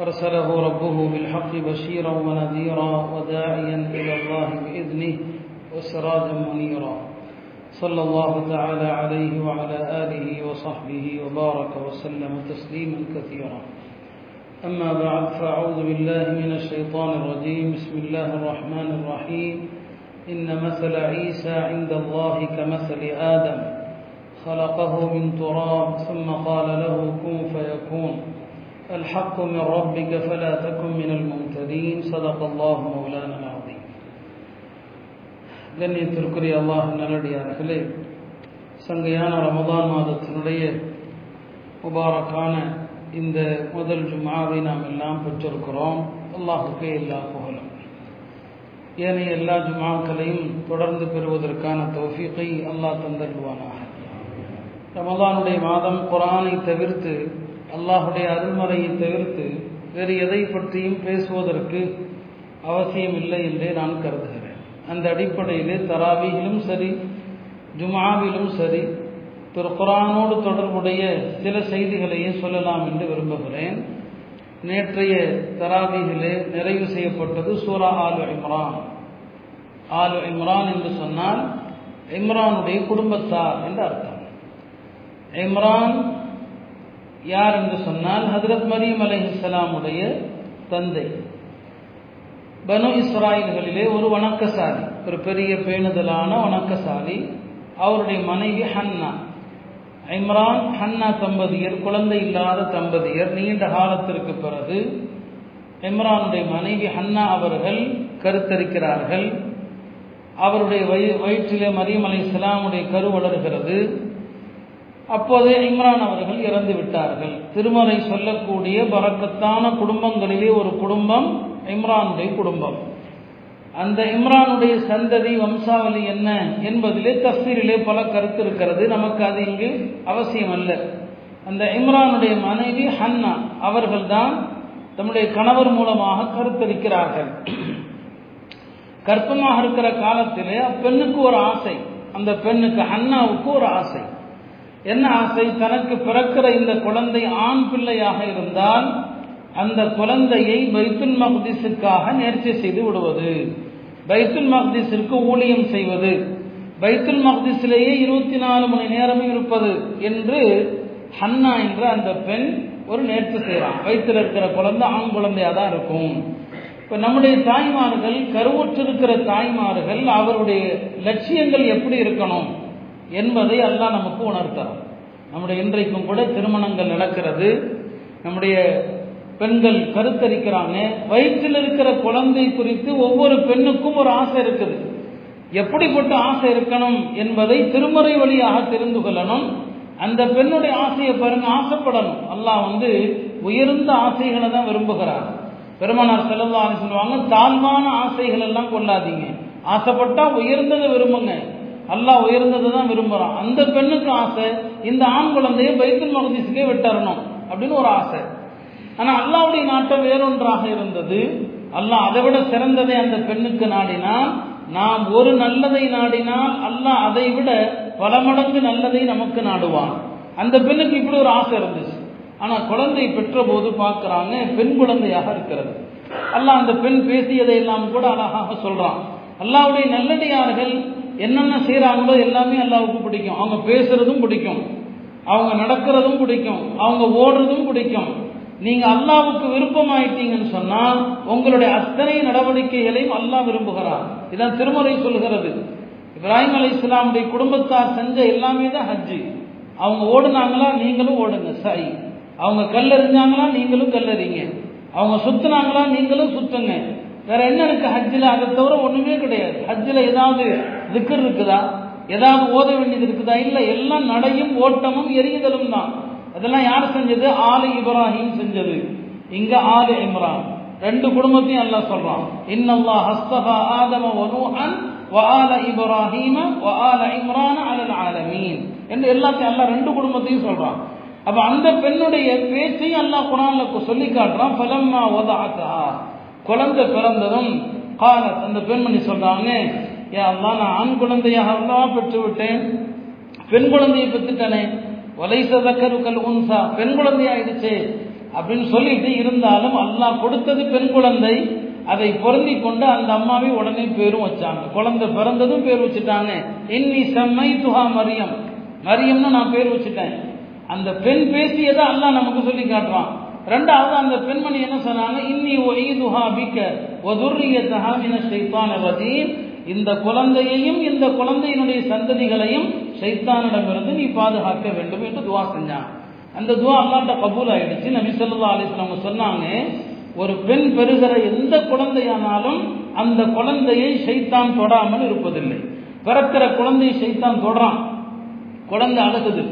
أرسله ربه بالحق بشيرا ونذيرا وداعيا إلى الله بإذنه وسراجا منيرا. صلى الله تعالى عليه وعلى آله وصحبه وبارك وسلم تسليما كثيرا. أما بعد فأعوذ بالله من الشيطان الرجيم. بسم الله الرحمن الرحيم. إن مثل عيسى عند الله كمثل آدم. خلقه من تراب ثم قال له كن فيكون. الحق من ربك فلا تكن من الممتدين صدق الله مولانا العظيم கண்ணியத்திற்குரிய அல்லாஹ் நல்லடியார்களே சங்கையான ரமதான் மாதத்தினுடைய முபாரக்கான இந்த முதல் ஜுமாவை நாம் எல்லாம் பெற்றிருக்கிறோம் அல்லாஹுக்கே எல்லா புகழும் ஏனைய எல்லா ஜுமாக்களையும் தொடர்ந்து பெறுவதற்கான தௌஃபீகை அல்லாஹ் தந்தல்வானாக ரமதானுடைய மாதம் குரானை தவிர்த்து அல்லாஹுடைய அருள்மறையை தவிர்த்து வேறு எதை பற்றியும் பேசுவதற்கு அவசியம் இல்லை என்றே நான் கருதுகிறேன். அந்த அடிப்படையிலே தராவியிலும் சரி ஜுமாவிலும் சரி திரு குரானோடு தொடர்புடைய சில செய்திகளையே சொல்லலாம் என்று விரும்புகிறேன். நேற்றைய தராவிகளே நிறைவு செய்யப்பட்டது சூரா ஆலு இம்ரான். ஆலு இம்ரான் என்று சொன்னால் இம்ரானுடைய குடும்பத்தார் என்று அர்த்தம். இம்ரான் யார் என்று சொன்னால் ஹதரத் மரியம் அலை இஸ்லாமுடைய தந்தை. பனு இஸ்ராயல்களிலே ஒரு வணக்கசாலி ஒரு பெரிய பேணுதலான வணக்கசாலி அவருடைய மனைவி ஹன்னா. இம்ரான் ஹன்னா தம்பதியர் குழந்தை இல்லாத தம்பதியர் நீண்ட காலத்திற்கு பிறகு இம்ரானுடைய மனைவி ஹன்னா அவர்கள் கருத்தரிக்கிறார்கள். அவருடைய வயிற்றிலே மரியம் அலை இஸ்லாமுடைய கரு வளர்கிறது. அப்போதே இம்ரான் அவர்கள் இறந்து விட்டார்கள். திருமறை சொல்லக்கூடிய பறக்கத்தான குடும்பங்களிலே ஒரு குடும்பம் இம்ரானுடைய குடும்பம். அந்த இம்ரானுடைய சந்ததி வம்சாவளி என்ன என்பதிலே தஃசீரிலே பல கருத்து இருக்கிறது. நமக்கு அது இங்கு அவசியம் அல்ல அந்த இம்ரானுடைய மனைவி ஹன்னா அவர்கள்தான் தம்முடைய கணவர் மூலமாக கருத்தரிக்கிறார்கள். கற்பமாக இருக்கிற காலத்திலே அப்பெண்ணுக்கு ஒரு ஆசை. அந்த பெண்ணுக்கு ஹன்னாவுக்கு ஒரு ஆசை. என்ன ஆசை? தனக்கு பிறக்கிற இந்த குழந்தை ஆண் பிள்ளையாக இருந்தால் அந்த குழந்தையை பைத்துல் மஹ்திஸுக்காக நேர்ச்சி செய்து விடுவது. பைத்துல் மஹ்திஸிற்கு ஊழியம் செய்வது. பைத்துல் மக்திஸிலேயே இருபத்தி நாலு மணி நேரமும் இருப்பது என்று ஹன்னா என்ற அந்த பெண் ஒரு நேர்ச்சி செய்கிறான் வயிற்றில் இருக்கிற குழந்தை ஆண் குழந்தையாக தான் இருக்கும். இப்போ நம்முடைய தாய்மார்கள் கருவுற்றிருக்கிற தாய்மார்கள் அவருடைய லட்சியங்கள் எப்படி இருக்கணும்? என்பதை அல்லாஹ் நமக்கு உணர்த்தரும். நம்முடைய இன்றைக்கும் கூட திருமணங்கள் நடக்கிறது. நம்முடைய பெண்கள் கருத்தரிக்கிறாங்க. வயிற்றில் இருக்கிற குழந்தை குறித்து ஒவ்வொரு பெண்ணுக்கும் ஒரு ஆசை இருக்குது. எப்படிப்பட்ட ஆசை இருக்கணும் என்பதை திருமறை வழியாக தெரிந்து கொள்ளணும். அந்த பெண்ணுடைய ஆசையை பாருங்க ஆசைப்படணும். அல்லாஹ் வந்து உயர்ந்த ஆசைகளை தான் விரும்புகிறார். பெருமனார் ஆசை சொல்லுவாங்க தாழ்வான ஆசைகள் எல்லாம் கொள்ளாதீங்க. ஆசைப்பட்டா உயர்ந்ததை விரும்புங்க. அல்லாஹ் உயர்ந்ததை தான் விரும்புகிறான் அந்த பெண்ணுக்கு ஆசை இந்த ஆண் குழந்தையை பைத்துல் மகதீஸுக்கே விட்டுறணும் அப்படின்னு ஒரு ஆசை. ஆனால் அல்லாவுடைய நாட்டம் வேறொன்றாக இருந்தது. அல்லாஹ் அதை விட சிறந்ததை அந்த பெண்ணுக்கு நாடினால் நாம் ஒரு நல்லதை நாடினால் அல்லாஹ் அதை விட பல மடங்கு நல்லதை நமக்கு நாடுவான். அந்த பெண்ணுக்கு இப்படி ஒரு ஆசை இருந்துச்சு. ஆனால் குழந்தை பெற்ற போது பார்க்குறாங்க பெண் குழந்தையாக இருக்கிறது. அல்லாஹ் அந்த பெண் பேசியதை எல்லாம் கூட அழகாக சொல்கிறான் அல்லாவுடைய நல்லடியார்கள் என்னென்ன செய்கிறாங்களோ எல்லாமே அல்லாவுக்கு பிடிக்கும். அவங்க பேசுறதும் பிடிக்கும். அவங்க நடக்கிறதும் பிடிக்கும். அவங்க ஓடுறதும் பிடிக்கும். நீங்க அல்லாவுக்கு விருப்பமாயிட்டீங்கன்னு சொன்னால் உங்களுடைய அத்தனை நடவடிக்கைகளையும் அல்லாஹ் விரும்புகிறார் இதான் திருமறை சொல்கிறது இப்ராஹிம் அலி இஸ்லாமுடைய குடும்பத்தார் செஞ்ச எல்லாமே தான் ஹஜ்ஜு. அவங்க ஓடுனாங்களா நீங்களும் ஓடுங்க. சாய் அவங்க கல்லறிஞ்சாங்களா நீங்களும் கல்லறிங்க. அவங்க சுத்துனாங்களா நீங்களும் சுத்துங்க. வேற என்ன இருக்கு ஹஜ்ஜில்? அதை தவிர ஒன்றுமே கிடையாது. ஹஜ்ஜில் ஏதாவது திக்கர் இருக்குதா? ஏதாவது ஓத வேண்டியது இருக்குதா? இல்லை. எல்லாம் நடையும் ஓட்டமும் எரியுதலும் தான். அதெல்லாம் யார் செஞ்சது? ஆலு இப்ராஹிம் செஞ்சது. இங்க ஆலு இம்ரான். ரெண்டு குடும்பத்தையும் அல்லாஹ் சொல்றான். இன்னல்லா ஹஸ்தஹா ஆதம வனூஹன் வஆல இப்ராஹிம வஆல இம்ரான் அலல் ஆலமீன். என்று எல்லாத்தையும் அல்லாஹ் ரெண்டு குடும்பத்தையும் சொல்றான். அப்ப அந்த பெண்ணுடைய பேச்சையும் அல்லாஹ் குரான்ல சொல்லி காட்டுறான். ஃபலம்மா வதஅதா குழந்தை பிறந்ததும் காலத் அந்த பெண்மணி சொல்றாங்க ஏ அல்லா நான் ஆண் குழந்தையாக அல்லவா பெற்று விட்டேன் பெண் குழந்தையை பெற்றுட்டனே. வலைசதக்கருக்கல் உன்சா. பெண் குழந்தையாயிடுச்சு. அப்படின்னு சொல்லிட்டு இருந்தாலும் அல்லாஹ் கொடுத்தது பெண் குழந்தை. அதை பொருந்தி கொண்டு அந்த அம்மாவை உடனே பேரும் வச்சாங்க. குழந்தை பிறந்ததும் பேர் வச்சுட்டாங்க. இன்னி செம்மை துஹா மரியம். மரியம்னு நான் பேர் வச்சுட்டேன். அந்த பெண் பேசியதை அல்லாஹ் நமக்கு சொல்லி காட்டுறான். ரெண்டாவது அந்த பெண்மணி என்ன சொன்னாங்க? இன்னி ஒய்துஹா பிக்க ஒதுர்ரியத்தஹா மின ஷைத்தான் ரஜீம். இந்த குழந்தையையும் இந்த குழந்தையினுடைய சந்ததிகளையும் ஷைத்தானிடமிருந்து நீ பாதுகாக்க வேண்டும் என்று துவா செஞ்சான் அந்த துவா அல்லாட்ட கபூல் ஆயிடுச்சு நபி சொல்லா அலிஸ்லாம் சொன்னாங்க ஒரு பெண் பெறுகிற எந்த குழந்தையானாலும் அந்த குழந்தையை ஷைத்தான் தொடாமல் இருப்பதில்லை. பிறக்கிற குழந்தையை ஷைத்தான் தொடுறான். குழந்தை அழுகுது.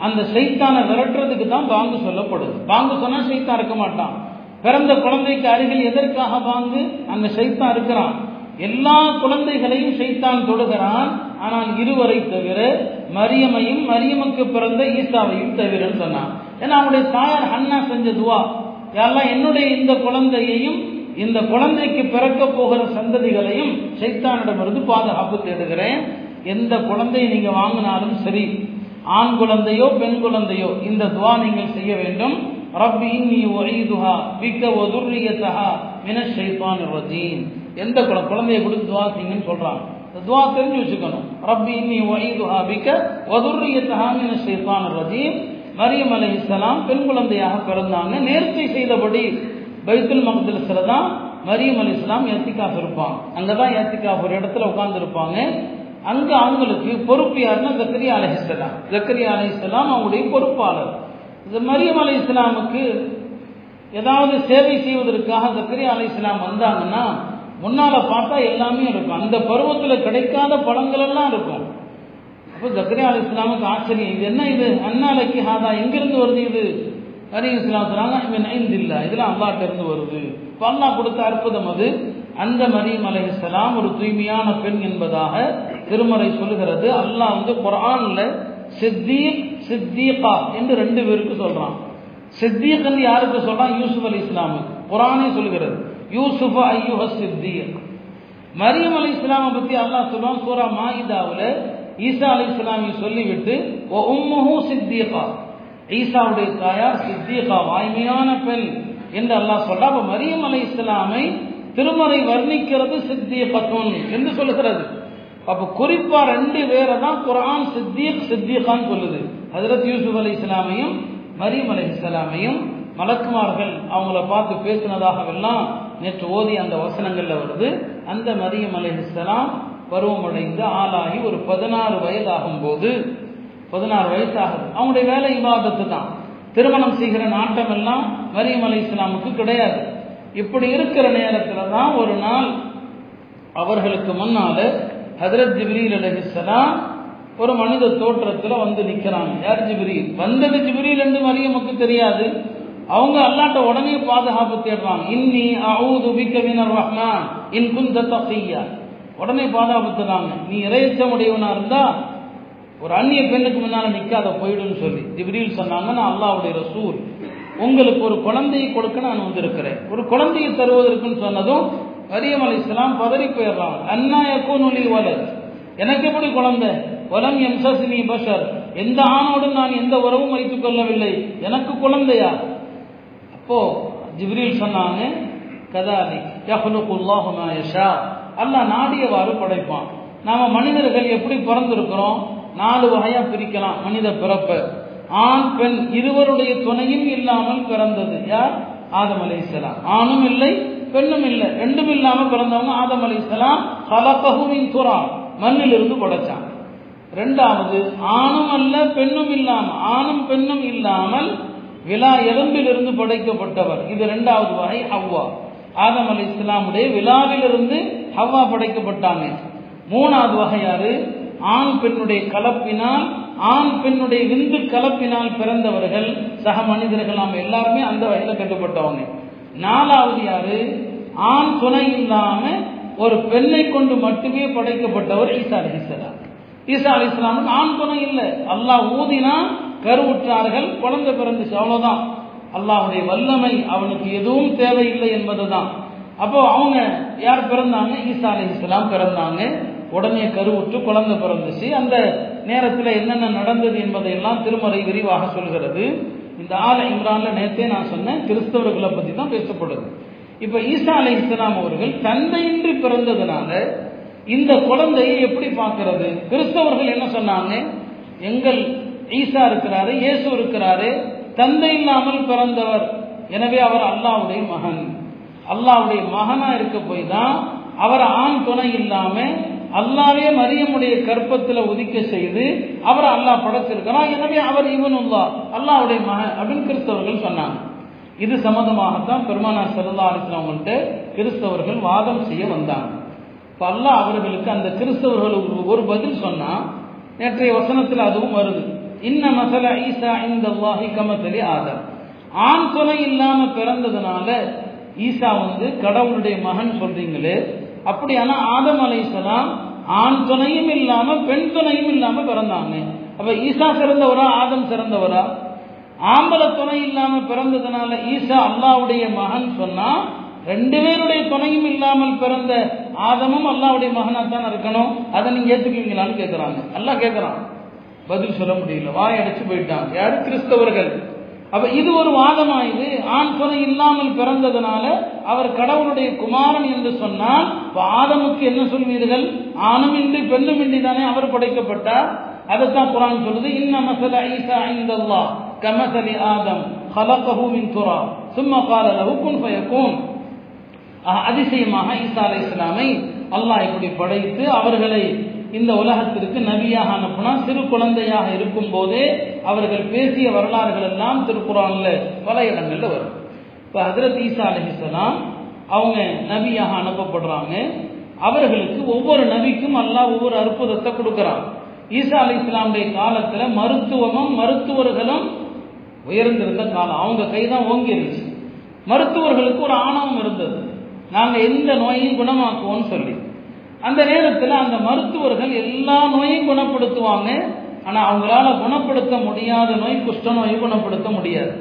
அந்த சைத்தானை விரட்டுறதுக்கு தான் பாங்கு சொல்லப்படுது. பாங்கு சொன்னா சைத்தான் இருக்க மாட்டான். பிறந்த குழந்தைக்கு அருகில் எதற்காக பாங்கு? அந்த சைத்தான் இருக்கிறான். எல்லா குழந்தைகளையும் சைத்தான் தொடுகிறான். ஆனால் இருவரை தவிர மரியமையும் மரியமுக்கு பிறந்த ஈசாவையும் தவிரன்னு சொன்னான். ஏன்னா அவனுடைய தாயார் அண்ணா செஞ்ச துவா. யாரெல்லாம் என்னுடைய இந்த குழந்தையையும் இந்த குழந்தைக்கு பிறக்க போகிற சந்ததிகளையும் சைத்தானிடமிருந்து பாதுகாப்பு தேடுகிறேன். எந்த குழந்தையை நீங்க வாங்கினாலும் சரி ஆண் குழந்தையோ பெண் குழந்தையோ இந்த துவா நீங்கள் செய்ய வேண்டும். ரப்பி இன்னி ஒய்துஹா பிக்க ஒதுர்ரியத்தஹா மின ஷைத்தான் ரஜீம். எந்த குழந்தை குழந்தைய கொடுத்து துவா செய்யுங்கன்னு சொல்கிறாங்க துவா தெரிஞ்சு வச்சுக்கணும். ரப்பி இன்னி ஒய்துஹா விக்க ஒதுர்ரியத்தஹா மின ஷைத்தான் ரஜீம். மரியம் அலி இஸ்லாம் பெண் குழந்தையாக பிறந்தாங்க. நேர்த்தி செய்தபடி பைத்துல் மகதில தான் மரியம் அலி இஸ்லாம் ஏத்திக்காஃப் இருப்பாங்க. அங்கதான் ஏத்திக்காஃப் ஒரு இடத்துல உட்கார்ந்து இருப்பாங்க அங்க அவங்களுக்கு பொறுப்பு யாருன்னா ஜக்கரியா அலி இஸ்லாம் ஜக்கரியா அலி இஸ்லாம் அவங்களுடைய பொறுப்பாளர். இது மரியம் அலி இஸ்லாமுக்கு ஏதாவது சேவை செய்வதற்காக ஜக்கரியா அலி இஸ்லாம் வந்தாங்கன்னா முன்னால பார்த்தா எல்லாமே இருக்கும். அந்த பருவத்தில் கிடைக்காத பழங்கள் எல்லாம் இருக்கும். அப்போ ஜக்கரியா அலி இஸ்லாமுக்கு ஆச்சரியம். இது என்ன இது? அண்ணாலைக்கு ஹாதா எங்கிருந்து வருது இது? அலி இஸ்லாம் சொன்னாங்க இவன் ஐந்து இதெல்லாம் அல்லாட்ட இருந்து வருது. இப்போ அல்லா கொடுத்த அற்புதம் அது. அந்த மரியம் அலி இஸ்லாம் ஒரு தூய்மையான பெண் என்பதாக திருமறை சொல்லுகிறது. அல்லாஹ் வந்து குரான்ல சித்தீக் சித்தீகா என்று ரெண்டு பேருக்கு சொல்றான். சித்தீக் என்று யாருக்கு சொல்றான்? யூசுப் அலி இஸ்லாமுக்கு. குரானே சொல்லுகிறது. யூசுஃப் ஐயுஹ சித்தீக். மரியம் அலி இஸ்லாமை பத்தி அல்லாஹ் சொல்லுவான். சூரா மாயிதாவில் ஈசா அலி இஸ்லாமி சொல்லிவிட்டு ஓ உம்முஹு சித்தீகா. ஈசாவுடைய தாயார் சித்தீகா வாய்மையான பெண் என்று அல்லாஹ் சொல்றா. அப்ப மரியம் அலை இஸ்லாமை திருமறை வர்ணிக்கிறது சித்தீகத்துன் என்று சொல்லுகிறது. அப்ப குறிப்பா ரெண்டு பேரை தான் குரான் சித்தீக் சித்தீகான்னு சொல்லுது. ஹசரத் யூசுப் அலி இஸ்லாமையும் மரியம் அலி இஸ்லாமையும் மலக்குமார்கள் அவங்கள பார்த்து பேசினதாகவெல்லாம் நேற்று ஓதி அந்த வசனங்கள்ல வருது. அந்த மரியம் அலி இஸ்லாம் பருவமடைந்து ஆளாகி ஒரு பதினாறு வயதாகும் போது பதினாறு வயசாகுது. அவங்களுடைய வேலை இவாதத்து தான். திருமணம் செய்கிற நாட்டம் எல்லாம் மரியம் அலி இஸ்லாமுக்கு கிடையாது. இப்படி இருக்கிற நேரத்தில் தான் ஒரு நாள் அவர்களுக்கு முன்னால ஹதரத் ஜிப்ரீல் அலஹிஸ்லாம் ஒரு மனித தோற்றத்தில் வந்து நிற்கிறாங்க யார் ஜிப்ரீல்? வந்தது ஜிப்ரீல் என்று மரியமுக்கு தெரியாது. அவங்க அல்லாட்ட உடனே பாதுகாப்பு தேடுறாங்க இன்னி அவுது பிக்கவினர் ரஹ்மான் இன் குந்த தசையா உடனே பாதுகாப்பு தராங்க நீ இறையச்சமுடையவனா இருந்தா ஒரு அந்நிய பெண்ணுக்கு முன்னால நிக்காத போயிடுன்னு சொல்லி. ஜிப்ரீல் சொன்னாங்க நான் அல்லாவுடைய ரசூல். உங்களுக்கு ஒரு குழந்தையை கொடுக்க நான் வந்திருக்கிறேன். ஒரு குழந்தையை தருவதற்குன்னு சொன்னதும் மரியம் அலி இஸ்லாம் பதறி போயிடுறாங்க. அண்ணா எக்கோனொலி வலர் எனக்கு எப்படி குழந்தை? வலம் எம் சசினி பஷர். எந்த ஆணோடும் நான் எந்த உறவும் வைத்துக் கொள்ளவில்லை. எனக்கு குழந்தையா? அப்போ ஜிப்ரீல் சொன்னாங்க கதாலி யஹ்லுகுல்லாஹு அல்லாஹ் நாடியவாறு படைப்பான். நாம மனிதர்கள் எப்படி பிறந்திருக்கிறோம்? நாலு வகையா பிரிக்கலாம் மனித பிறப்பு. ஆண் பெண் இருவருடைய துணையும் இல்லாமல் பிறந்தது. யார்? ஆதம் அலை ஆணும் இல்லை பெண்ணும் இல்லை ரெண்டும் இல்லாமல் பிறந்தவங்க ஆதம் அலி இஸ்லாம் கலப்பகுவின் துறா மண்ணிலிருந்து படைச்சான். ரெண்டாவது ஆணும் அல்ல பெண்ணும் இல்லாமல் ஆணும் பெண்ணும் இல்லாமல் விழா எலும்பிலிருந்து படைக்கப்பட்டவர். இது ரெண்டாவது வகை ஹவ்வா. ஆதம் அலி இஸ்லாமுடைய விழாவிலிருந்து ஹவ்வா படைக்கப்பட்டாங்க மூணாவது வகையாறு ஆண் பெண்ணுடைய கலப்பினால் ஆண் பெண்ணுடைய விந்து கலப்பினால் பிறந்தவர்கள் சக மனிதர்கள் நாம் எல்லாருமே அந்த வகையில் கட்டுப்பட்டவங்க. நாலாவது யாரு? ஆண் துணை இல்லாம ஒரு பெண்ணை கொண்டு மட்டுமே படைக்கப்பட்டவர் ஈசா அலிஸ்லாம் ஈசா அலிஸ்லாமுக்கு ஆண் துணை இல்லை. அல்லாஹ் ஊதினா கருவுற்றார்கள் குழந்தை பிறந்துச்சு அவ்வளவுதான். அல்லாஹுடைய வல்லமை அவனுக்கு எதுவும் தேவையில்லை என்பதுதான். அப்போ அவங்க யார் பிறந்தாங்க? ஈசா அலி இஸ்லாம் பிறந்தாங்க. உடனே கருவுற்று குழந்தை பிறந்துச்சு. அந்த நேரத்தில் என்னென்ன நடந்தது என்பதையெல்லாம் திருமறை விரிவாக சொல்கிறது. இந்த ஆல இம்ரான்ல நேத்தே நான் சொன்னேன் கிறிஸ்தவர்களை பத்தி தான் பேசப்படுது. இப்ப ஈசா அலை இஸ்லாம் அவர்கள் தந்தையின்றி பிறந்ததுனால இந்த குழந்தையை எப்படி பார்க்கறது? கிறிஸ்தவர்கள் என்ன சொன்னாங்க? எங்கள் ஈசா இருக்கிறாரு இயேசு இருக்கிறாரு தந்தை இல்லாமல் பிறந்தவர். எனவே அவர் அல்லாவுடைய மகன். அல்லாவுடைய மகனா இருக்க போய் தான் அவர் ஆண் துணை இல்லாம அல்லாவே மரியமுடைய கற்பத்தில் உதிக்க செய்து அவர் அல்லாஹ் படைச்சிருக்கிறான். எனவே அவர் இவனுல்லா அல்லாவுடைய மகன் அப்படின்னு கிறிஸ்தவர்கள் சொன்னாங்க. இது சம்பந்தமாகத்தான் பெருமானா சல்லா அலிஸ்லாம்கிட்ட கிறிஸ்தவர்கள் வாதம் செய்ய வந்தாங்க. இப்போ அல்லாஹ் அவர்களுக்கு அந்த கிறிஸ்தவர்களுக்கு ஒரு பதில் சொன்னா நேற்றைய வசனத்தில் அதுவும் வருது. இன்ன மசல ஈசா இந்த அல்லாஹி கமத்தலி ஆதம். ஆண் துணை இல்லாம பிறந்ததுனால ஈசா வந்து கடவுளுடைய மகன் சொல்றீங்களே அப்படியானா ஆதம் அலைசலாம் ஆண் துணையும் இல்லாம பெண் துணையும் இல்லாம பிறந்தாங்க. அப்ப ஈசா சிறந்தவரா ஆதம் சிறந்தவரா? ஆம்பள துணை இல்லாம பிறந்ததுனால ஈசா அல்லாவுடைய மகன் சொன்னா ரெண்டு பேருடைய துணையும் இல்லாமல் பிறந்த ஆதமும் அல்லாவுடைய மகனா தான் இருக்கணும். அதை நீங்க ஏத்துக்குவீங்களான்னு கேட்கிறாங்க எல்லாம் கேட்கிறான் பதில் சொல்ல முடியல. வாய் அடைச்சு போயிட்டான். யாரு? கிறிஸ்தவர்கள். அப்ப இது ஒரு வாதமாயுது ஆண் துணை இல்லாமல் பிறந்ததுனால அவர் கடவுளுடைய குமாரன் என்று சொன்னால் ஆதமுக்கு என்ன சொல்வீர்கள்? ஆணும் இன்றி பெண்ணும் இன்றி தானே அவர் படைக்கப்பட்டார்? அதுதான் குரான் சொல்லுது. இன்ன மசல ஈசா ஐந்தல்லா கமசலி ஆதம் ஹலகஹு மின் துரா சும்மா கால லஹுக்குன் ஃபயக்குன் அதிசயமாக ஈசா அலை இஸ்லாமை அல்லாஹ் இப்படி படைத்து அவர்களை இந்த உலகத்திற்கு நபியாக அனுப்புனா சிறு குழந்தையாக இருக்கும் போதே அவர்கள் பேசிய வரலாறுகள் எல்லாம் திருக்குறான்ல பல இடங்கள்ல வரும். இப்போ ஹசரத் ஈசா அலஹிஸ்லாம் அவங்க நபியாக அனுப்பப்படுறாங்க. அவர்களுக்கு ஒவ்வொரு நபிக்கும் அல்லாஹ் ஒவ்வொரு அற்புதத்தை கொடுக்குறான். ஈசா அலி இஸ்லாமுடைய காலத்துல மருத்துவமும் மருத்துவர்களும் உயர்ந்திருந்த காலம். அவங்க கைதான் ஓங்கி இருந்துச்சு மருத்துவர்களுக்கு ஒரு ஆணவம் இருந்தது. நாங்கள் எந்த நோயையும் குணமாக்குவோம்னு சொல்லி. அந்த நேரத்தில் அந்த மருத்துவர்கள் எல்லா நோயையும் குணப்படுத்துவாங்க. ஆனால் அவங்களால குணப்படுத்த முடியாத நோய் குஷ்ட நோயை குணப்படுத்த முடியாது.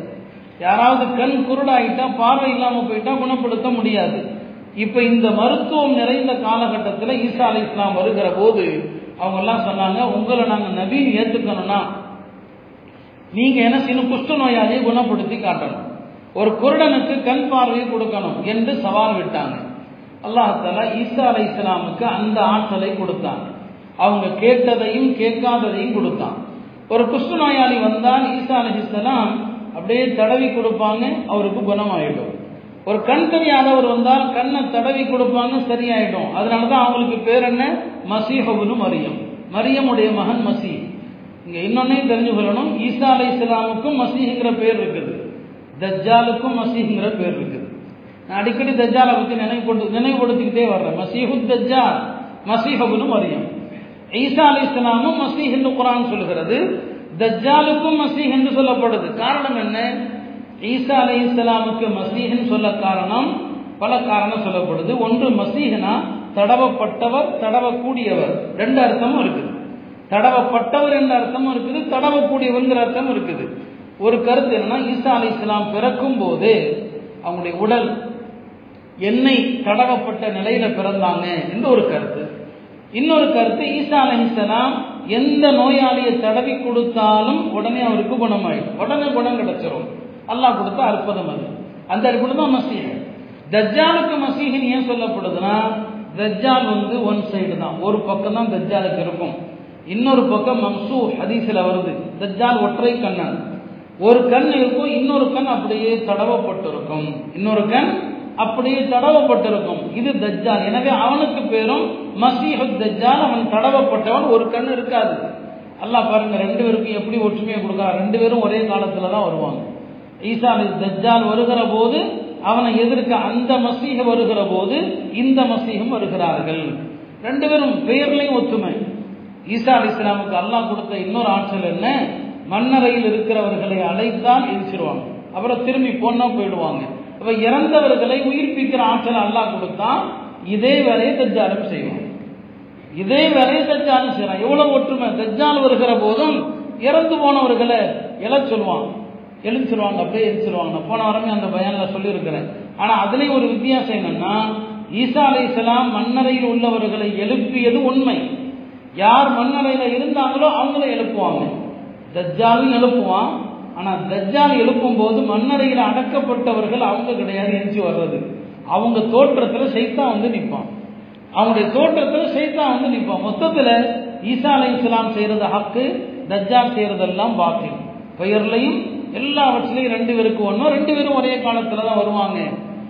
யாராவது கண் குருடாயிட்டா பார்வை இல்லாமல் போயிட்டா குணப்படுத்த முடியாது. இப்ப இந்த மருத்துவம் நிறைந்த காலகட்டத்தில் ஈசா அலி இஸ்லாம் வருகிற போது அவங்க எல்லாம் சொன்னாங்க உங்களை நாங்கள் நவீன் ஏற்றுக்கணும்னா நீங்க என்ன செய்யணும்? குஷ்ட நோயாளியை குணப்படுத்தி காட்டணும். ஒரு குருடனுக்கு கண் பார்வையை கொடுக்கணும் என்று சவால் விட்டாங்க. அல்லாஹால ஈசா அலை இஸ்லாமுக்கு அந்த ஆற்றலை கொடுத்தான். அவங்க கேட்டதையும் கேட்காததையும் கொடுத்தான். ஒரு குஷ்ட நோயாளி வந்தால் ஈசா அலி இஸ்லாம் அப்படியே தடவி கொடுப்பாங்க அவருக்கு குணமாயிடும். ஒரு கண் தெரியாதவர் வந்தால் கண்ணை தடவி கொடுப்பாங்க சரியாயிடும். அதனாலதான் அவங்களுக்கு பேர் என்ன? மசீஹபுனு மரியம். மரியமுடைய மகன் மசி. இங்கே இன்னொன்னையும் தெரிஞ்சு கொள்ளணும். ஈசா அலை இஸ்லாமுக்கும் மசீஹுங்கிற பேர் இருக்குது. தஜ்ஜாலுக்கும் மசீஹுங்கிற பேர் இருக்குது. நான் அடிக்கடி தஜ்ஜாலை பற்றி நினைவுபடுத்து நினைவுபடுத்திக்கிட்டே வர்றேன். மசீஹு தஜ்ஜால் மசீஹபுனு மரியம். ஈசா அலி இஸ்லாமும் மசீஹ் என்று குரான் சொல்கிறது. தஜ்ஜாலுக்கும் மசீஹ் என்று சொல்லப்படுது. காரணம் என்ன? ஈசா அலி இஸ்லாமுக்கு மசீஹன் சொல்ல காரணம் பல காரணம் சொல்லப்படுது. ஒன்று மசீஹனா தடவப்பட்டவர் தடவக்கூடியவர். ரெண்டு அர்த்தமும் இருக்குது. தடவப்பட்டவர் என்ற அர்த்தமும் இருக்குது. தடவக்கூடியவர்ங்கிற அர்த்தம் இருக்குது. ஒரு கருத்து என்னன்னா ஈசா அலி இஸ்லாம் பிறக்கும் போது அவங்களுடைய உடல் எண்ணெய் தடவப்பட்ட நிலையில பிறந்தாங்க என்று ஒரு கருத்து. இன்னொரு கருத்து ஈசா அலி எந்த நோயாளியை தடவி கொடுத்தாலும் உடனே அவருக்கு குணமாயிடும். உடனே குணம் கிடைச்சிரும். அல்லாஹ் கொடுத்த அற்புதம் அது. அந்த அற்புதம் தான் மசீஹ். தஜ்ஜாலுக்கு மசீஹின் ஏன் சொல்லப்படுதுன்னா தஜ்ஜால் வந்து ஒன் சைடு தான். ஒரு பக்கம் தான் தஜ்ஜாலுக்கு இருக்கும். இன்னொரு பக்கம் மம்சூ ஹதீஸில் வருது. தஜ்ஜால் ஒற்றை கண்ணன் ஒரு கண் இருக்கும் இன்னொரு கண் அப்படியே தடவப்பட்டிருக்கும். இன்னொரு கண் அப்படியே தடவப்பட்டிருக்கும். இது தஜ்ஜால். எனவே அவனுக்கு பேரும் மசீஹு தஜ்ஜால். அவன் தடவப்பட்டவன். ஒரு கண் இருக்காது. அல்லா பாருங்க ரெண்டு பேருக்கும் எப்படி ஒற்றுமையை கொடுக்குறான் ரெண்டு பேரும் ஒரே காலத்துல தான் வருவாங்க. ஈசா தஜ்ஜால் வருகிற போது அவனை எதிர்க்க அந்த மசீக வருகிற போது இந்த மசீகம் வருகிறார்கள். ரெண்டு பேரும் பெயர்லையும் ஒத்துமை ஈசா அலி இஸ்லாமுக்கு அல்லாஹ் கொடுத்த இன்னொரு ஆற்றல் என்ன? மண்ணறையில் இருக்கிறவர்களை அழைத்தால் எரிச்சிருவாங்க அப்புறம் திரும்பி போனா போயிடுவாங்க. இப்போ இறந்தவர்களை உயிர்ப்பிக்கிற ஆற்றல் அல்லாஹ் கொடுத்தான். இதே வேலையை தஜ்ஜாலும் செய்வோம் இதே வேலையை தஜ்ஜாலும் செய்யலாம் எவ்வளவு ஒற்றுமை? தஜ்ஜால் வருகிற போதும் இறந்து போனவர்களை எழச் சொல்லுவான். எழுச்சிருவாங்க அப்படியே எழுச்சிருவாங்க போன வாரமே அந்த பயனில் சொல்லியிருக்கிறேன். ஆனால் அதுலேயும் ஒரு வித்தியாசம் என்னன்னா ஈசா அலை இஸ்லாம் மண்ணறையில் உள்ளவர்களை எழுப்பியது உண்மை. யார் மண்ணறையில் இருந்தாங்களோ அவங்கள எழுப்புவாங்க. தஜ்ஜாலும் எழுப்புவான். ஆனால் தஜ்ஜால் எழுப்பும் போது மண்ணறையில் அடக்கப்பட்டவர்கள் அவங்க கிடையாது எஞ்சி வர்றது. அவங்க தோற்றத்தில் சைத்தான் வந்து நிற்பான். அவங்களுடைய தோற்றத்தில் சைத்தான் வந்து நிற்பான். மொத்தத்தில் ஈசா அலை இஸ்லாம் செய்கிறது ஹக்கு தஜ்ஜால் செய்கிறதெல்லாம் பாக்கி பெயர்லையும் எல்லாவற்றிலையும் ரெண்டு பேருக்கு ஒன்றும் ரெண்டு பேரும் ஒரே காலத்தில் தான் வருவாங்க.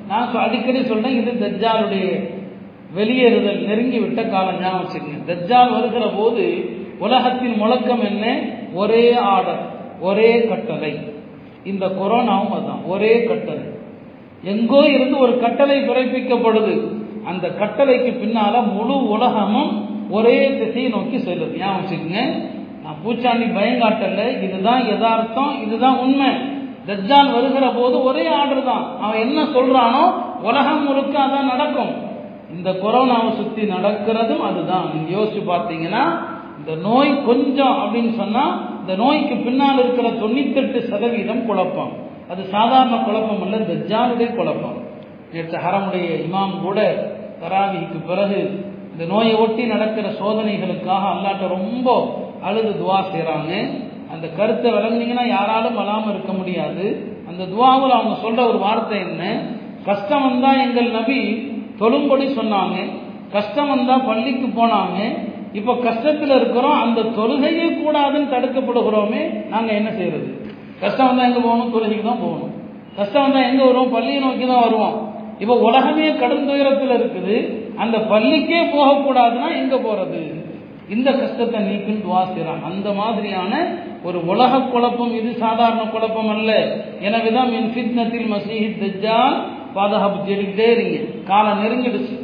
நான் அடிக்கடி சொல்கிறேன் இது தஜ்ஜாலுடைய வெளியேறுதல் நெருங்கி விட்ட காலம் ஞாபகம் வச்சுக்கங்க. தஜ்ஜால் வருகிற போது உலகத்தின் முழக்கம் என்ன? ஒரே ஆர்டர். ஒரே கட்டளை. இந்த கொரோனாவும் அதுதான் ஒரே கட்டளை. எங்கோ இருந்து ஒரு கட்டளை பிறப்பிக்கப்படுது. அந்த கட்டளைக்கு பின்னால முழு உலகமும் ஒரே திசையை நோக்கி செல்லுது. ஞாபகம் வச்சுக்கோங்க? நான் பூச்சாண்டி பயங்காட்டல இதுதான் யதார்த்தம் இதுதான் உண்மை. தஜ்ஜான் வருகிற போது ஒரே ஆர்டர் தான். அவன் என்ன சொல்றானோ உலகம் முழுக்க அதான் நடக்கும். இந்த கொரோனாவை சுத்தி நடக்கிறதும் அதுதான். நீங்க யோசிச்சு பார்த்தீங்கன்னா இந்த நோய் கொஞ்சம் அப்படின்னு சொன்னா இந்த நோய்க்கு பின்னால் இருக்கிற தொண்ணூத்தெட்டு சதவீதம் குழப்பம். அது சாதாரண குழப்பம் அல்ல தஜ்ஜாலுடைய குழப்பம். நேற்று ஹரமுடைய இமாம் கூட தராவிக்கு பிறகு இந்த நோயை ஒட்டி நடக்கிற சோதனைகளுக்காக அல்லாட்ட ரொம்ப அழுது துவா செய்கிறாங்க அந்த கருத்தை வளர்ந்தீங்கன்னா யாராலும் வராமல் இருக்க முடியாது. அந்த துவாவில் அவங்க சொல்ற ஒரு வார்த்தை என்ன? கஷ்டம் வந்தா எங்கள் நபி தொழும்படி சொன்னாங்க. கஷ்டம் வந்தா பள்ளிக்கு போனாங்க. இப்போ கஷ்டத்தில் இருக்கிறோம் அந்த தொழுகையே கூடாதுன்னு தடுக்கப்படுகிறோமே நாங்க என்ன செய்யறது? கஷ்டம் வந்தா எங்க போகணும்? தொழுகைக்கு தான் போகணும். கஷ்டம் வந்தா எங்க வருவோம்? பள்ளியை நோக்கி தான் வருவோம். இப்போ உலகமே கடும் துயரத்தில் இருக்குது. அந்த பள்ளிக்கே போகக்கூடாதுன்னா எங்க போறது? இந்த கஷ்டத்தை நீக்கும் துவா அந்த மாதிரியான ஒரு உலக குழப்பம் இது சாதாரண குழப்பம் அல்ல. எனவேதான் மின் ஃபித்னத்தில் மசீஹி தஜ்ஜால் பாதுகாப்பு தேடிக்கிட்டே இருங்க காலம் நெருங்கிடுச்சு.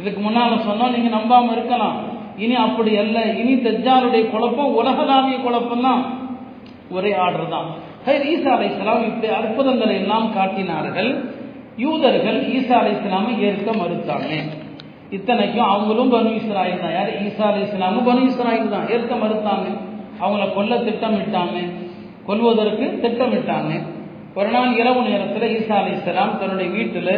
இதுக்கு முன்னால சொன்னா நீங்க நம்பாம இருக்கலாம். இனி அப்படி அல்ல. இனி தஜ்ஜாலுடைய குழப்பம் உலகளாவிய குழப்பம் தான் ஒரே ஆர்டர் தான். ஈசா அலை இப்படி அற்புதங்களை எல்லாம் காட்டினார்கள். யூதர்கள் ஈசா அலை இஸ்லாமை ஏற்க மறுத்தாங்க. இத்தனைக்கும் அவங்களும் பனு இஸ்ராயில் தான். யார்? ஈசா அலை இஸ்லாமும் பனு இஸ்ராயில் தான். ஏற்க மறுத்தாங்க. அவங்கள கொல்ல திட்டமிட்டாங்க. கொல்வதற்கு திட்டமிட்டாங்க. ஒரு நாள் இரவு நேரத்தில் ஈசா அலை இஸ்லாம் தன்னுடைய வீட்டில்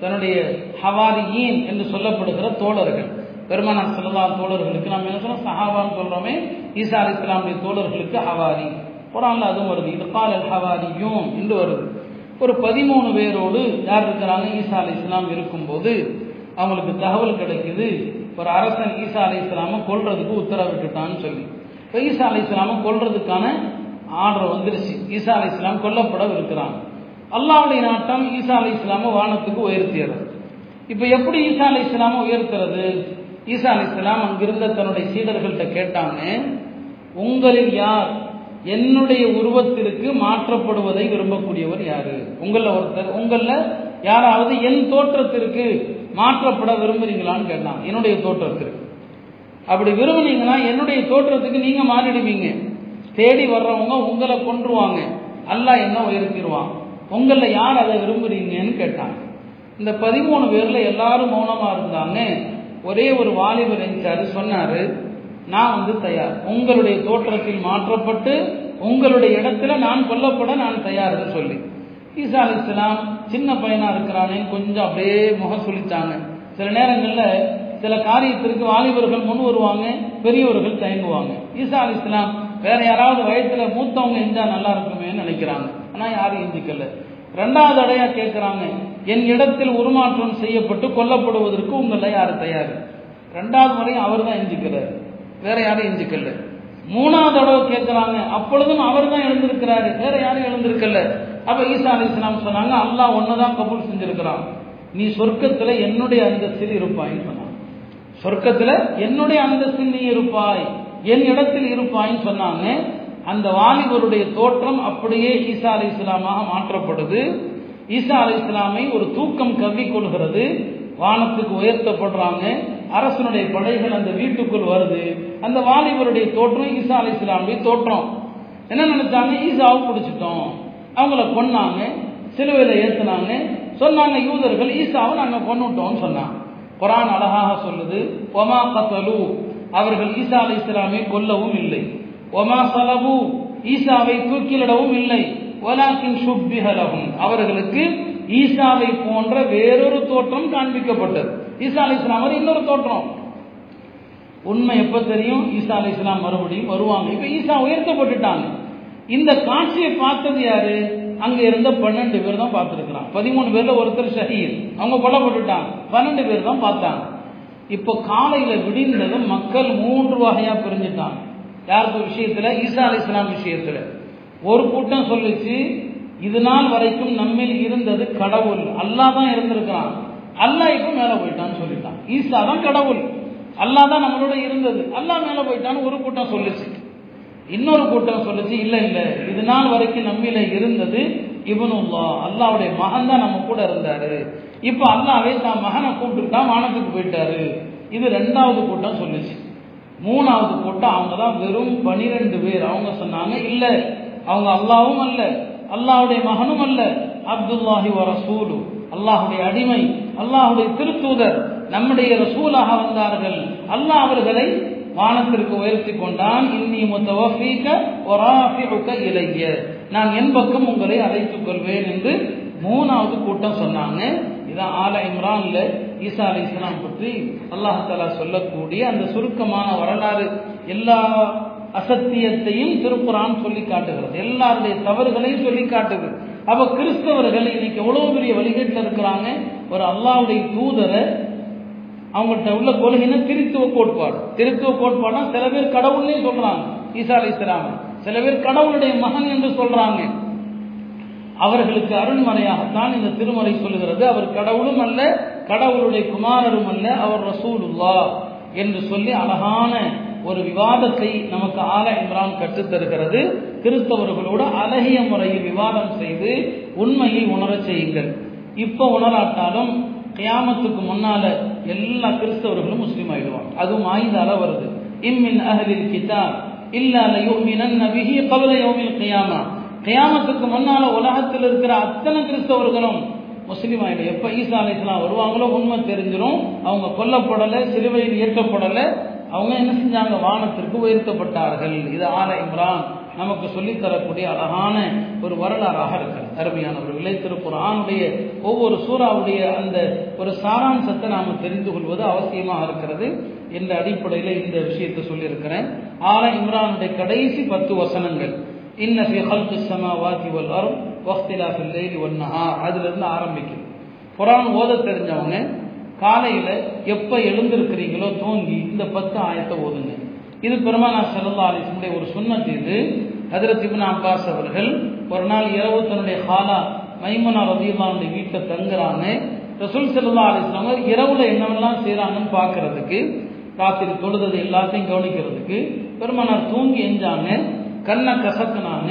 தன்னுடைய ஹவாரியின் என்று சொல்லப்படுகிற தோழர்கள் பெருமானார் செல்லலாம் தோழர்களுக்கு. நம்ம என்ன சொல்றோம்? சஹாபான்னு சொல்றோமே ஈசா அலி இஸ்லாமுடைய தோழர்களுக்கு ஹவாரி. குரான்ல அதுவும் வருது. இது கால் ஹவாரியும் என்று வருது. ஒரு பதிமூணு பேரோடு யார் இருக்கிறாங்க? ஈசா அலி இஸ்லாம் இருக்கும்போது அவங்களுக்கு தகவல் கிடைக்குது. ஒரு அரசன் ஈசா அலி இஸ்லாமை கொல்றதுக்கு உத்தரவிட்டுட்டான்னு சொல்லி. இப்போ ஈசா அலி இஸ்லாமை கொள்றதுக்கான ஆர்டர் வந்துருச்சு. ஈசா அலி இஸ்லாம் கொல்லப்பட இருக்கிறாங்க அல்லாவுடைய நாட்டம் ஈசா அலி இஸ்லாமை வானத்துக்கு உயர்த்தியது. இப்போ எப்படி ஈசா அலி இஸ்லாமை உயர்த்துறது? ஈசா அலி இஸ்லாம் அங்கிருந்த தன்னுடைய சீடர்கள்ட்ட கேட்டாங்க உங்களில் யார் என்னுடைய உருவத்திற்கு மாற்றப்படுவதை விரும்பக்கூடியவர் யாரு? உங்களில் ஒருத்தர் உங்களில் யாராவது என் தோற்றத்திற்கு மாற்றப்பட விரும்புறீங்களான்னு கேட்டான். என்னுடைய தோற்றத்திற்கு. அப்படி விரும்புனீங்கன்னா என்னுடைய தோற்றத்துக்கு நீங்க மாறிடுவீங்க. தேடி வர்றவங்க உங்களை கொன்றுவாங்க. அல்லாஹ் என்ன உயர்த்திடுவான்? உங்களில் யார் அதை விரும்புறீங்கன்னு கேட்டாங்க இந்த பதிமூணு பேர்ல எல்லாரும் மௌனமா இருந்தாங்க. ஒரே ஒரு வாலிபர் நினைச்சாரு சொன்னாரு நான் வந்து தயார். உங்களுடைய தோற்றத்தில் மாற்றப்பட்டு உங்களுடைய இடத்துல நான் கொல்லப்பட நான் தயார்னு சொல்லி. ஈசா அலி இஸ்லாம் சின்ன பையனா இருக்கிறானேன்னு கொஞ்சம் அப்படியே முகம் சொல்லித்தாங்க சில நேரங்களில் சில காரியத்திற்கு வாலிபர்கள் முன் வருவாங்க பெரியவர்கள் தயங்குவாங்க. ஈசா அலி இஸ்லாம் வேற யாராவது வயசுல மூத்தவங்க இருந்தா நல்லா இருக்குமேன்னு நினைக்கிறாங்க. ஆனா யாரும் எந்திக்கல. ரெண்டாவது அடையா கேட்குறாங்க என் இடத்தில் உருமாற்றம் செய்யப்பட்டு கொல்லப்படுவதற்கு உங்களை யார் தயார்? ரெண்டாவது முறையும் அவர் தான் எஞ்சிக்கிறார். வேற யாரும் எஞ்சிக்கல. மூணாவது தடவை கேட்கிறாங்க அப்பொழுதும் அவர் தான் எழுந்திருக்கிறாரு. வேற யாரும் எழுந்திருக்கல. அப்ப ஈசா அலி இஸ்லாம் சொன்னாங்க அல்லாஹ் ஒன்னதான் கபூல் செஞ்சிருக்கிறான். நீ சொர்க்கத்துல என்னுடைய அந்தஸ்தில் இருப்பாயின்னு சொன்னாங்க சொர்க்கத்துல என்னுடைய அந்தஸ்தில் நீ இருப்பாய். என் இடத்தில் இருப்பாயின்னு சொன்னாங்க. அந்த வாலிபருடைய தோற்றம் அப்படியே ஈசா அலி இஸ்லாமாக மாற்றப்படுது. ஈசா அலி இஸ்லாமை ஒரு தூக்கம் கவ்வி கொள்கிறது. வானத்துக்கு உயர்த்தப்படுறாங்க. அரசனுடைய படைகள் அந்த வீட்டுக்குள் வருது. அந்த வாலிபருடைய தோற்றம் ஈசா அலி இஸ்லாமுடைய தோற்றம். என்ன நினைச்சாங்க? ஈசாவை பிடிச்சிட்டோம். அவங்கள கொன்னாங்க. சிலுவையில் ஏற்றினாங்க சொன்னாங்க யூதர்கள் ஈசாவை நாங்கள் கொண்டுட்டோம்னு சொன்னாங்க. குரான் அழகாக சொல்லுது ஒமா கத்தலு. அவர்கள் ஈசா அலி இஸ்லாமை கொல்லவும் இல்லை. ஒமா சலபு ஈசாவை தூக்கிலிடவும் இல்லை. ஒலாக்கின் சுப்பிஹலகும் அவர்களுக்கு ஈசாவை போன்ற வேறொரு தோற்றம் காண்பிக்கப்பட்டது. ஈசா அலி இஸ்லாமர் இன்னொரு தோற்றம். உண்மை எப்ப தெரியும்? ஈசா அலி இஸ்லாம் மறுபடியும் வருவாங்க. இப்ப ஈசா உயர்த்தப்பட்டுட்டாங்க. இந்த காட்சியை பார்த்தது யாரு? அங்க இருந்த பன்னெண்டு பேர் தான் பார்த்துருக்கிறான். பதிமூணு பேர்ல ஒருத்தர் ஷஹீர். அவங்க கொல்லப்பட்டுட்டாங்க. பன்னெண்டு பேர் தான் பார்த்தாங்க. இப்போ காலையில விடிந்ததும் மக்கள் மூன்று வகையா பிரிஞ்சுட்டாங்க. யாருக்கு விஷயத்துல? ஈசா அலி இஸ்லாம் விஷயத்துல. ஒரு கூட்டம் சொல்லிச்சு இது நாள் வரைக்கும் நம்மில் இருந்தது கடவுள். அல்லாஹ் தான் இருந்திருக்கிறான். அல்லா இப்போ மேலே போயிட்டான்னு சொல்லிட்டான். ஈசா தான் கடவுள். அல்லாஹ் தான் நம்மளோட இருந்தது. அல்லாஹ் மேலே போயிட்டான்னு ஒரு கூட்டம் சொல்லுச்சு. இன்னொரு கூட்டம் சொல்லுச்சு இல்லை இல்லை இது நாள் வரைக்கும் நம்மில இருந்தது இவனுல்லா அல்லாவுடைய மகன் தான் நம்ம கூட இருந்தாரு. இப்போ அல்லாவே தான் மகனை கூப்பிட்டுட்டான் வானத்துக்கு போயிட்டாரு. இது ரெண்டாவது கூட்டம் சொல்லுச்சு. மூணாவது கூட்டம் அவங்க தான் வெறும் பனிரெண்டு பேர். அவங்க சொன்னாங்க இல்லை அவங்க அல்லாவும் அல்ல அல்லாவுடைய மகனும் அல்ல அப்துல்லாஹி வ ரசூலு. அல்லாஹுடைய அடிமை அல்லாஹுடைய திருத்தூதர் நம்முடைய ரசூலாக வந்தார்கள். அல்லாஹ் அவர்களை வானத்திற்கு உயர்த்தி கொண்டான். இன்னி முத்தவீக்க ஒராஃபிஉக இளைஞர் நான் என் பக்கம் உங்களை அழைத்துக் கொள்வேன் என்று மூணாவது கூட்டம் சொன்னாங்க. இதான் ஆல இம்ரான்ல ஈசா அலி இஸ்லாம் பற்றி அல்லாஹாலா சொல்லக்கூடிய அந்த சுருக்கமான வரலாறு எல்லா அசத்தியத்தையும் திருக்குறான் சொல்லி காட்டுகிறது. எல்லாருடைய தவறுகளையும் சொல்லி காட்டுது. அப்ப கிறிஸ்தவர்கள் இன்னைக்கு எவ்வளவு பெரிய வழிகட்டில் இருக்கிறாங்க? ஒரு அல்லாவுடைய தூதரை அவங்கள்ட்ட உள்ள கொள்கைன்னா திருத்துவ கோட்பாடு. திருத்துவ கோட்பாடுனா சில பேர் கடவுள்னே சொல்றாங்க. ஈசா அலி இஸ்லாம் சில பேர் கடவுளுடைய மகன் என்று சொல்றாங்க. அவர்களுக்கு அருண்மறையாகத்தான் இந்த திருமறை சொல்லுகிறது. அவர் கடவுளும் அல்ல கடவுளுடைய குமாரரும் அல்ல அவர் ரசூலுல்லா என்று சொல்லி அழகான ஒரு விவாதத்தை நமக்கு ஆல இம்ரான் கற்றுத்தருகிறது கிறிஸ்தவர்களோடு அழகிய முறையில் விவாதம் செய்து உண்மையை உணரச் செய்யுங்கள். இப்போ உணராட்டாலும் கியாமத்துக்கு முன்னால எல்லா கிறிஸ்தவர்களும் முஸ்லீம் ஆயிடுவாங்க. அதுவும் ஆயுதால வருது. இம்மின் அஹலில் கிதாப் இல்லா யோமினன் நபிஹி கபல யோமில் கியாமா கியாமத்துக்கு முன்னால உலகத்தில் இருக்கிற அத்தனை கிறிஸ்தவர்களும் முஸ்லீம் ஆகிடும் எப்போ ஈசா அலிஸ்லாம் வருவாங்களோ உண்மை தெரிஞ்சிடும் அவங்க கொல்லப்படலை சிலுவையில் ஏற்கப்படலை. அவங்க என்ன செஞ்சாங்க? வானத்திற்கு உயர்த்தப்பட்டார்கள். இது ஆல இம்ரான் நமக்கு சொல்லித்தரக்கூடிய அழகான ஒரு வரலாறாக இருக்கிறது. அருமையானவர்களே திருக்குறானுடைய ஒவ்வொரு சூறாவுடைய அந்த ஒரு சாராம்சத்தை நாம் தெரிந்து கொள்வது அவசியமாக இருக்கிறது. என்ற அடிப்படையில் இந்த விஷயத்தை சொல்லியிருக்கிறேன். ஆல இம்ரானுடைய கடைசி பத்து வசனங்கள். இன்ன ஃபி ஹல்கு சமாவாதி வல் அருள் வக்திலாஃபில் லைலி வன் நஹார் ஆரம்பிக்கும் குரான் ஓத தெரிஞ்சவங்க காலையில் எப்போ எழுந்திருக்கிறீங்களோ தூங்கி இந்த பத்து ஆயத்தை ஓதுங்க. இது பெருமானா செல்லல்லா அலிசனுடைய ஒரு சுண்ணத் இது. ஹதரத் இபின் அப்பாஸ் அவர்கள் ஒரு நாள் இரவு தன்னுடைய ஹாலா மைமுனா ரதியுல்லாவுடைய வீட்டில் தங்குறாங்க. ரசூல் செல்லா அலிஸ்லாம இரவுல என்னவெல்லாம் செய்கிறாங்கன்னு பார்க்கறதுக்கு ராத்திரி தொழுதது எல்லாத்தையும் கவனிக்கிறதுக்கு பெருமானார் தூங்கி எஞ்சாங்க. கண்ணை கசக்குனாங்க.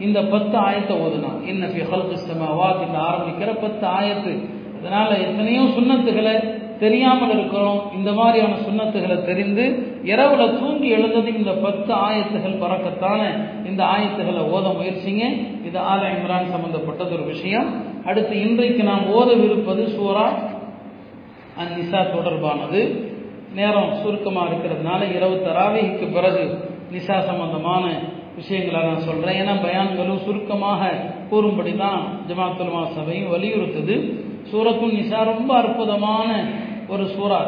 இந்த பத்து ஆயத்தை ஓதுனான். என்ன ஃபி ஹல்கு சமாவாத் இந்த ஆரம்பிக்கிற பத்து ஆயத்து. அதனால எத்தனையோ சுண்ணத்துகளை தெரியாமல் இருக்கிறோம். இந்த மாதிரியான சுண்ணத்துகளை தெரிந்து இரவுல தூங்கி எழுந்தது இந்த பத்து ஆயத்துகள் பறக்கத்தான இந்த ஆயத்துகளை ஓத முயற்சிங்க. இது ஆல இம்ரான் சம்பந்தப்பட்டது ஒரு விஷயம். அடுத்து இன்றைக்கு நாம் ஓதவிருப்பது சூரா அந்நிசா தொடர்பானது. நேரம் சுருக்கமாக இருக்கிறதுனால இரவு தராவிக்கு பிறகு நிசா சம்பந்தமான விஷயங்களை நான் சொல்கிறேன் ஏன்னா பயான்களும் சுருக்கமாக கூறும்படி தான் ஜமாத்துல்மா சபையும் வலியுறுத்துது. சூரத்துல் நிசா ரொம்ப அற்புதமான ஒரு சூறா.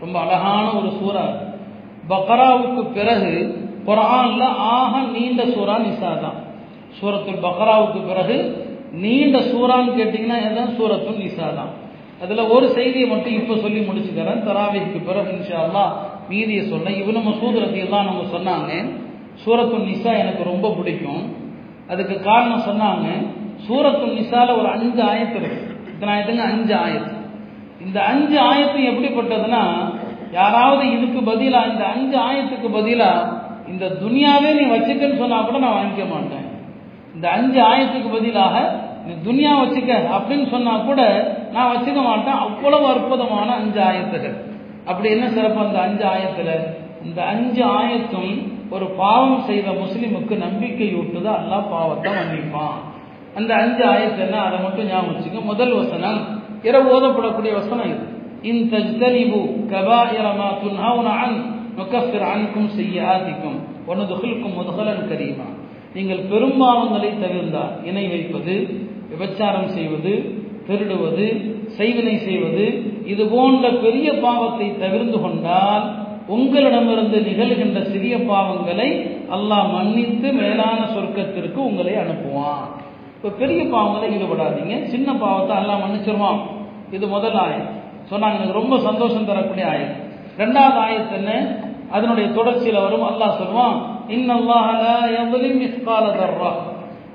ரொம்ப அழகான ஒரு சூறா. பக்ராவுக்கு பிறகு குரானில் ஆக நீண்ட சூறா நிசா தான். சூரத்துல் பக்ராவுக்கு பிறகு நீண்ட சூறான்னு கேட்டிங்கன்னா எதான் சூரத்துல் நிசா தான். அதில் ஒரு செய்தியை மட்டும் இப்போ சொல்லி முடிச்சுக்கிறேன். தராவிக்கு பிறகு இன்ஷா அல்லா மீதியை சொன்னேன் இவனு மசூத் ரத்தியெல்லாம் நம்ம சொன்னாங்க சூரத்து நிசா எனக்கு ரொம்ப பிடிக்கும். அதுக்கு காரணம் சொன்னாங்க சூரத்து நிசால ஒரு அஞ்சு ஆயத்து இருக்கு. இத்தனை ஆயத்துங்க அஞ்சு ஆயத்து. இந்த அஞ்சு ஆயத்து எப்படிப்பட்டதுன்னா யாராவது இதுக்கு பதிலாக இந்த அஞ்சு ஆயத்துக்கு பதிலாக இந்த துனியாவே நீ வச்சுக்கன்னு சொன்னா கூட நான் வாங்கிக்க மாட்டேன். இந்த அஞ்சு ஆயத்துக்கு பதிலாக நீ துனியா வச்சுக்க அப்படின்னு சொன்னா கூட நான் வச்சுக்க மாட்டேன். அவ்வளவு அற்புதமான அஞ்சு ஆயத்துகள். அப்படி என்ன சிறப்பு அந்த அஞ்சு ஆயத்துல? இந்த அஞ்சு ஆயத்தும் ஒரு பாவம் செய்த முஸ்லீமுக்கு நம்பிக்கை ஊட்டுது அல்லாஹ் பாவத்தை மன்னிப்பான். அந்த அஞ்சு ஆயத்து என்ன? அதை மட்டும் ஞாபகம் வச்சுங்க முதல் வசனம் இரவு ஓதப்படக்கூடிய வசனம் இது. இன் தஜ்தலிபு கபாயிர மா துன்ஹவுன அன் நுகஃபிர் அன்கும் செய்யாதிக்கும் ஒன்னுதுகில்கும் முதுகலன் கரீமா. நீங்கள் பெரும்பாவங்களை தவிர்ந்தால் இணை வைப்பது விபச்சாரம் செய்வது திருடுவது செய்வினை செய்வது இது போன்ற பெரிய பாவத்தை தவிர்ந்து கொண்டால் உங்களிடமிருந்து நிகழ்கின்ற சிறிய பாவங்களை அல்லாஹ் மன்னித்து மேலான சொர்க்கத்திற்கு உங்களை அனுப்புவான். இப்போ பெரிய பாவங்களை ஈடுபடாதீங்க. சின்ன பாவத்தை எல்லாம் மன்னிச்சிருவான். இது முதல் ஆயம் சொன்னாங்க எனக்கு ரொம்ப சந்தோஷம் தரக்கூடிய ஆயம் ரெண்டாவது ஆயத்து அதனுடைய தொடர்ச்சியில் வரும் அல்லாஹ் சொல்லுவான் இன்னல்லாஹ்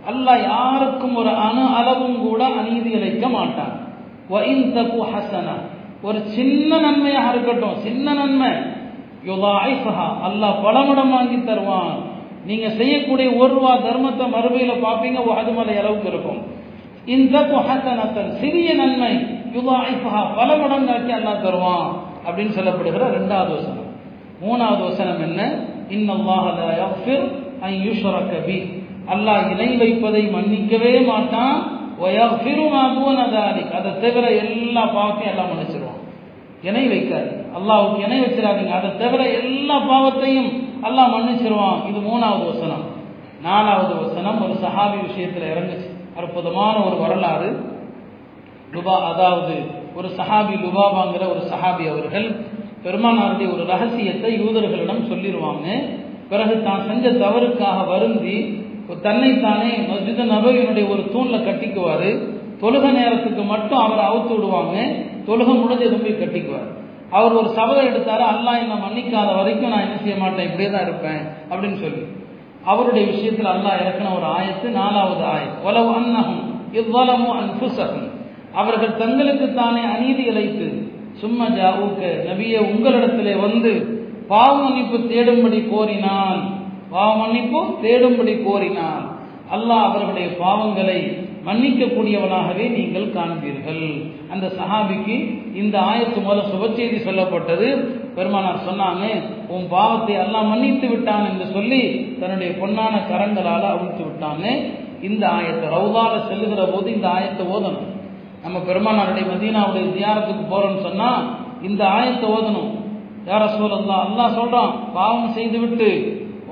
அல்லாஹ் யாருக்கும் ஒரு அணு அளவும் கூட அநீதி இழைக்க மாட்டான். ஒரு சின்ன நன்மையாக இருக்கட்டும் சின்ன நன்மை. அல்லாஹ் பல மடம் வாங்கி தருவான். நீங்க செய்யக்கூடிய ஒரு ரூபா தர்மத்தை மறுபையில பார்ப்பீங்க அது மலை அளவுக்கு இருக்கும். இந்த ஹசனத்தன் சிறிய நன்மை யுதாயிஃபஹா பல மடங்காக்கி அல்லாஹ் தருவான் அப்படின்னு சொல்லப்படுகிற ரெண்டாவது வசனம். மூணாவது வசனம் என்ன? இன்னல்லாஹ யஃபிர் யக்ஃபிர் அன் யுஷ்ரக பி. அல்லாஹ் இணை வைப்பதை மன்னிக்கவே மாட்டான். வயக்ஃபிரு மா தூன அதை தவிர எல்லா பாவத்தையும் எல்லாம் மன்னிச்சிருவான். இணை வைக்காது அல்லாவுக்கு இணை வச்சிடாதீங்க. அதை தவிர எல்லா பாவத்தையும் அல்லாஹ் மன்னிச்சிருவான். இது மூணாவது வசனம். நாலாவது வசனம் ஒரு சஹாபி விஷயத்தில் இறங்குச்சு. அற்புதமான ஒரு வரலாறு. லுபா அதாவது ஒரு சஹாபி லுபாபாங்கிற ஒரு சஹாபி அவர்கள் பெருமானாருடைய ஒரு ரகசியத்தை யூதர்களிடம் சொல்லிடுவாங்க பிறகு தான் செஞ்ச தவறுக்காக வருந்தி தன்னைத்தானே மஸ்ஜித் நபவியினுடைய ஒரு தூணில் கட்டிக்குவார். தொழுக நேரத்துக்கு மட்டும் அவரை அவுத்து விடுவாங்க. தொழுகம் முடிஞ்சதும் போய் கட்டிக்குவார். அவர் ஒரு சபதம் எடுத்தாரு அல்லாஹ் என்ன மன்னிக்காத வரைக்கும் நான் என்ன செய்ய மாட்டேன் இப்படியே தான் இருப்பேன் அப்படின்னு சொல்லி. அவருடைய விஷயத்தில் அல்லாஹ் இறக்கின ஒரு ஆயத்து நாலாவது ஆயத்து. உலவு அன்னகம் இவ்வளவு அன்புசகம் அவர்கள் தங்களுக்கு தானே அநீதி இழைத்து சும்மா ஜாவுக்க நபிய உங்களிடத்திலே வந்து பாவ மன்னிப்பு தேடும்படி கோரினான் பாவ மன்னிப்பு தேடும்படி கோரினான் அல்லாஹ் அவர்களுடைய பாவங்களை மன்னிக்கக்கூடியவனாகவே நீங்கள் காண்பீர்கள். அந்த சஹாபிக்கு இந்த ஆயத்து மூலம் சுபச்செய்தி சொல்லப்பட்டது. பெருமானார் சொன்னாங்க உன் பாவத்தை எல்லாம் மன்னித்து விட்டான் என்று சொல்லி தன்னுடைய பொன்னான கரங்களால் அவிழ்த்து விட்டாங்க. இந்த ஆயத்தை ரவுதால செல்லுகிற போது இந்த ஆயத்தை ஓதணும். நம்ம பெருமானாருடைய மதீனாவுடைய தியாரத்துக்கு போறோம்னு சொன்னா இந்த ஆயத்தை ஓதணும். யார சொல்லலாம் அல்லாஹ் சொல்றான் பாவம் செய்து விட்டு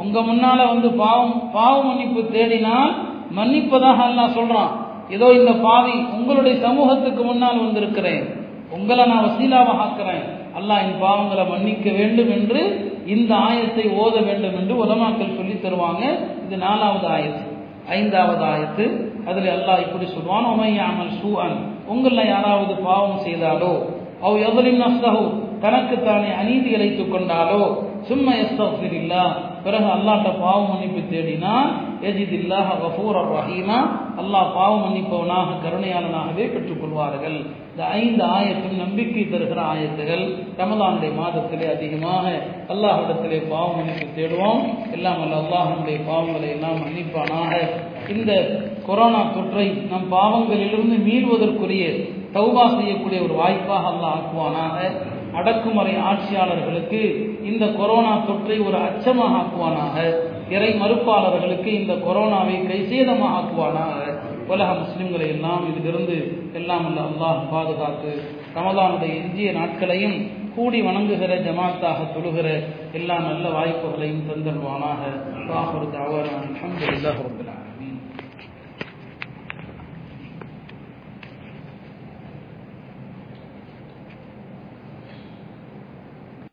உங்க முன்னால வந்து பாவம் பாவ மன்னிப்பு தேடினால் மன்னிப்பதாக அல்லாஹ் சொல்றான். ஏதோ இந்த பாவி உங்களுடைய சமூகத்துக்கு முன்னால் வந்திருக்கிறேன். உங்களை நான் வசீலாவாக ஆக்கிறேன். அல்லாஹ் என் பாவங்களை மன்னிக்க வேண்டும் என்று இந்த ஆயத்தை ஓத வேண்டும் என்று உலமாக்கள் சொல்லி தருவாங்க. இது நாலாவது ஆயத்து. ஐந்தாவது ஆயத்து. அதில் அல்லாஹ் இப்படி சொல்வான் உமையாமல் சூஅன். உங்களில் யாராவது பாவம் செய்தாலோ அவ் எவரின் நஸ்தகோ தனக்குத்தானே அநீதி இழைத்து கொண்டாலோ சும்மா எஸ்தஃபிரில்லா பிறகு அல்லாட்ட பாவ மன்னிப்பு தேடினா எஜிதில்லாஹ கஃபூர் ரஹீமா. அல்லாஹ் பாவ மன்னிப்பவனாக கருணையாளனாகவே பெற்றுக்கொள்வார்கள். இந்த ஐந்து ஆயத்தும் நம்பிக்கை தருகிற ஆயத்துகள் ரமதானுடைய மாதத்திலே அதிகமாக அல்லாஹிடத்திலே பாவ மன்னிப்பு தேடுவோம். எல்லாம் அல்ல அல்லாஹனுடைய பாவங்களை எல்லாம் மன்னிப்பானாக. இந்த கொரோனா தொற்றை நம் பாவங்களிலிருந்து மீறுவதற்குரிய தௌபா செய்யக்கூடிய ஒரு வாய்ப்பாக அல்லாஹ் ஆக்குவானாக. அடக்குமுறை ஆட்சியாளர்களுக்கு இந்த கொரோனா தொற்றை ஒரு அச்சமாக ஆக்குவானாக? இறை மறுப்பாளர்களுக்கு இந்த கொரோனாவை கைசேதமாக ஆக்குவானாக? உலக முஸ்லிம்களை எல்லாம் இதிலிருந்து எல்லாம் அல்ல அல்லாஹ் பாதுகாத்து ரமதானுடைய எஞ்சிய நாட்களையும் கூடி வணங்குகிற ஜமாத்தாக தொழுகிற எல்லா நல்ல வாய்ப்புகளையும் தந்தல்வானாக அல்ஹம்துலில்லாஹி ரப்பில்